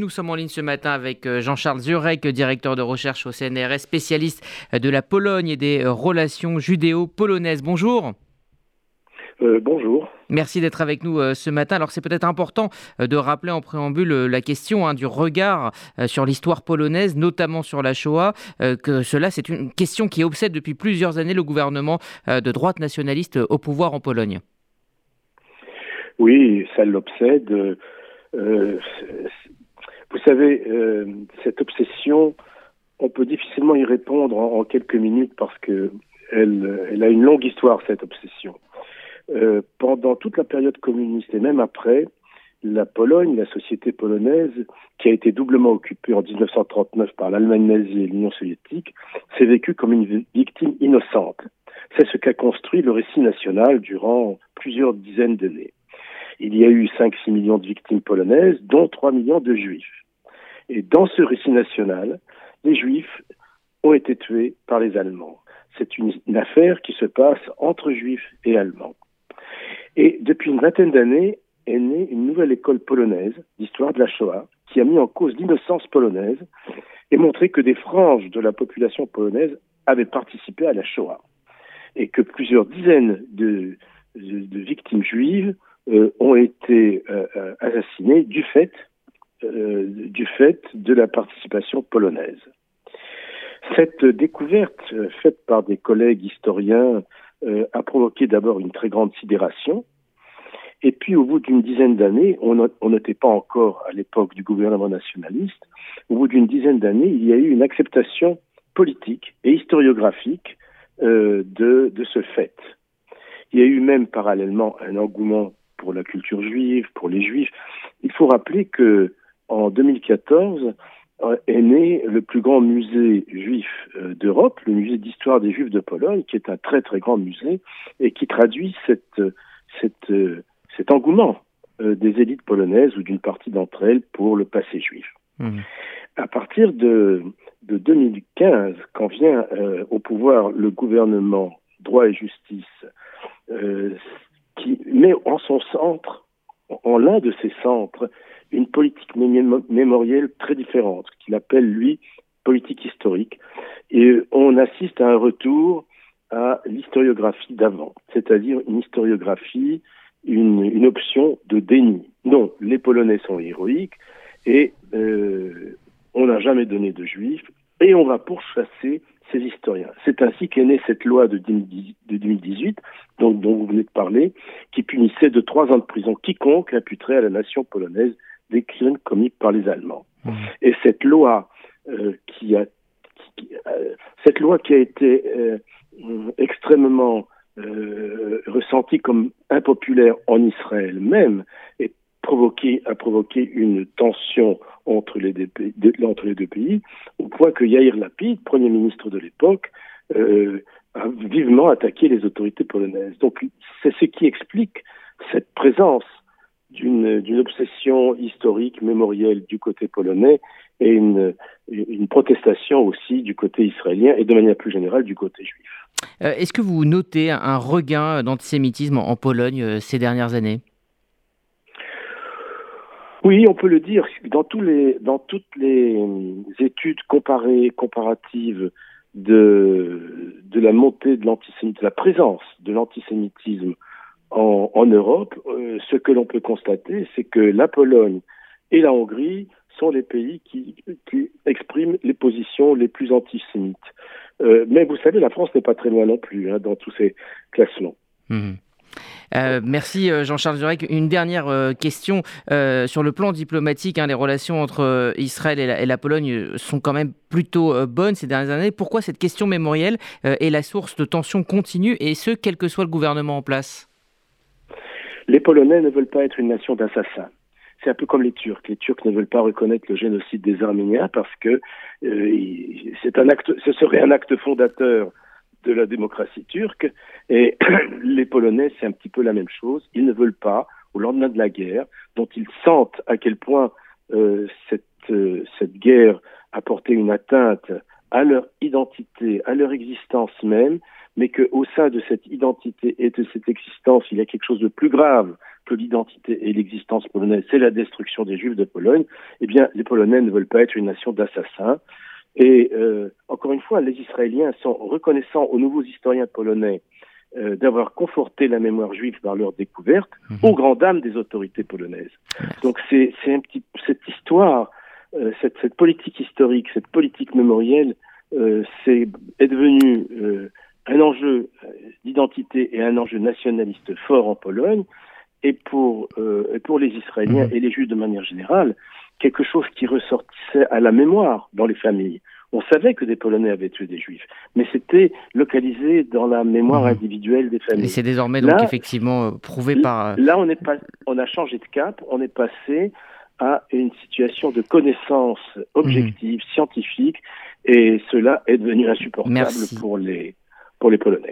Nous sommes en ligne ce matin avec euh, Jean-Charles Zurek, directeur de recherche au CNRS, spécialiste de la Pologne et des relations judéo-polonaises. Bonjour. Euh, bonjour. Merci d'être avec nous euh, ce matin. Alors c'est peut-être important de rappeler en préambule la question hein, du regard sur l'histoire polonaise, notamment sur la Shoah, que cela c'est une question qui obsède depuis plusieurs années le gouvernement de droite nationaliste au pouvoir en Pologne. Oui, ça l'obsède. Vous savez, euh, cette obsession, on peut difficilement y répondre en, quelques minutes parce que elle, elle, a une longue histoire, cette obsession. Euh, pendant toute la période communiste et même après, la Pologne, la société polonaise, qui a été doublement occupée en 1939 par l'Allemagne nazie et l'Union soviétique, s'est vécue comme une victime innocente. C'est ce qu'a construit le récit national durant plusieurs dizaines d'années. Il y a eu 5-6 millions de victimes polonaises, dont 3 millions de juifs. Et dans ce récit national, les juifs ont été tués par les Allemands. C'est une, affaire qui se passe entre juifs et Allemands. Et depuis une vingtaine d'années est née une nouvelle école polonaise d'histoire de la Shoah qui a mis en cause l'innocence polonaise et montré que des franges de la population polonaise avaient participé à la Shoah et que plusieurs dizaines de, de victimes juives euh, ont été euh, euh, assassinés du fait, du fait de la participation polonaise. Cette découverte faite par des collègues historiens a provoqué d'abord une très grande sidération, et puis au bout d'une dizaine d'années, on n'était pas encore à l'époque du gouvernement nationaliste, au bout d'une dizaine d'années, il y a eu une acceptation politique et historiographique de, de ce fait. Il y a eu même parallèlement un engouement pour la culture juive, pour les juifs. Il faut rappeler que en 2014 euh, est né le plus grand musée juif euh, d'Europe, le musée d'histoire des juifs de Pologne, qui est un très très grand musée et qui traduit cette, cette, cet engouement euh, des élites polonaises ou d'une partie d'entre elles pour le passé juif. Mmh. À partir de, de 2015, quand vient au pouvoir le gouvernement droit et justice, met en son centre, en l'un de ses centres, une politique mémorielle très différente, qu'il appelle, lui, politique historique. Et on assiste à un retour à l'historiographie d'avant, c'est-à-dire une historiographie, une, une, option de déni. Non, les Polonais sont héroïques et euh, on n'a jamais donné de juifs et on va pourchasser ces historiens. C'est ainsi qu'est née cette loi de 2018, dont, dont, vous venez de parler, qui punissait de trois ans de prison quiconque imputerait à la nation polonaise des crimes commis par les Allemands. Mmh. Et cette loi euh, qui a euh, cette loi qui a été euh, extrêmement euh, ressentie comme impopulaire en Israël même a provoqué une tension entre les, deux, pays, au point que Yair Lapid, Premier ministre de l'époque, euh, a vivement attaqué les autorités polonaises. Donc c'est ce qui explique cette présence d'une obsession historique, mémorielle du côté polonais et une, une, protestation aussi du côté israélien et de manière plus générale du côté juif. Euh, est-ce que vous notez un regain d'antisémitisme en Pologne euh, ces dernières années? Oui, on peut le dire. Dans, toutes les études comparées, comparatives de, la montée de l'antisémitisme, de la présence de l'antisémitisme en, Europe, euh, ce que l'on peut constater, c'est que la Pologne et la Hongrie sont les pays qui, qui expriment les positions les plus antisémites. Euh, mais vous savez, la France n'est pas très loin non plus hein, dans tous ces classements. Mmh. Euh, merci euh, Jean-Charles Zurek. Une dernière euh, question sur le plan diplomatique. Hein, les relations entre Israël et la, Pologne sont quand même plutôt bonnes ces dernières années. Pourquoi cette question mémorielle est la source de tensions continues et ce, quel que soit le gouvernement en place? Les Polonais ne veulent pas être une nation d'assassins. C'est un peu comme les Turcs. Les Turcs ne veulent pas reconnaître le génocide des Arméniens parce que un acte, ce serait un acte fondateur de la démocratie turque. Et les Polonais, c'est un petit peu la même chose. Ils ne veulent pas, au lendemain de la guerre, dont ils sentent à quel point euh, cette, euh, cette guerre a porté une atteinte à leur identité, à leur existence même, mais qu'au sein de cette identité et de cette existence, il y a quelque chose de plus grave que l'identité et l'existence polonaise, c'est la destruction des Juifs de Pologne, eh bien, les Polonais ne veulent pas être une nation d'assassins. Et euh, encore une fois, les Israéliens sont reconnaissants aux nouveaux historiens polonais euh, d'avoir conforté la mémoire juive par leur découverte, mmh. aux grandes dames des autorités polonaises. Donc c'est un petit cette histoire, euh, cette, cette, politique historique, cette politique mémorielle, c'est est devenue un enjeu d'identité et un enjeu nationaliste fort en Pologne, et pour les Israéliens mmh. et les Juifs de manière générale, quelque chose qui ressortissait à la mémoire dans les familles. On savait que des Polonais avaient tué des Juifs, mais c'était localisé dans la mémoire mmh. individuelle des familles. Et c'est désormais donc effectivement euh, prouvé par. Euh, là, on, est pas, on a changé de cap, on est passé à une situation de connaissance objective, mmh. scientifique, et cela est devenu insupportable pour les, pour les Polonais.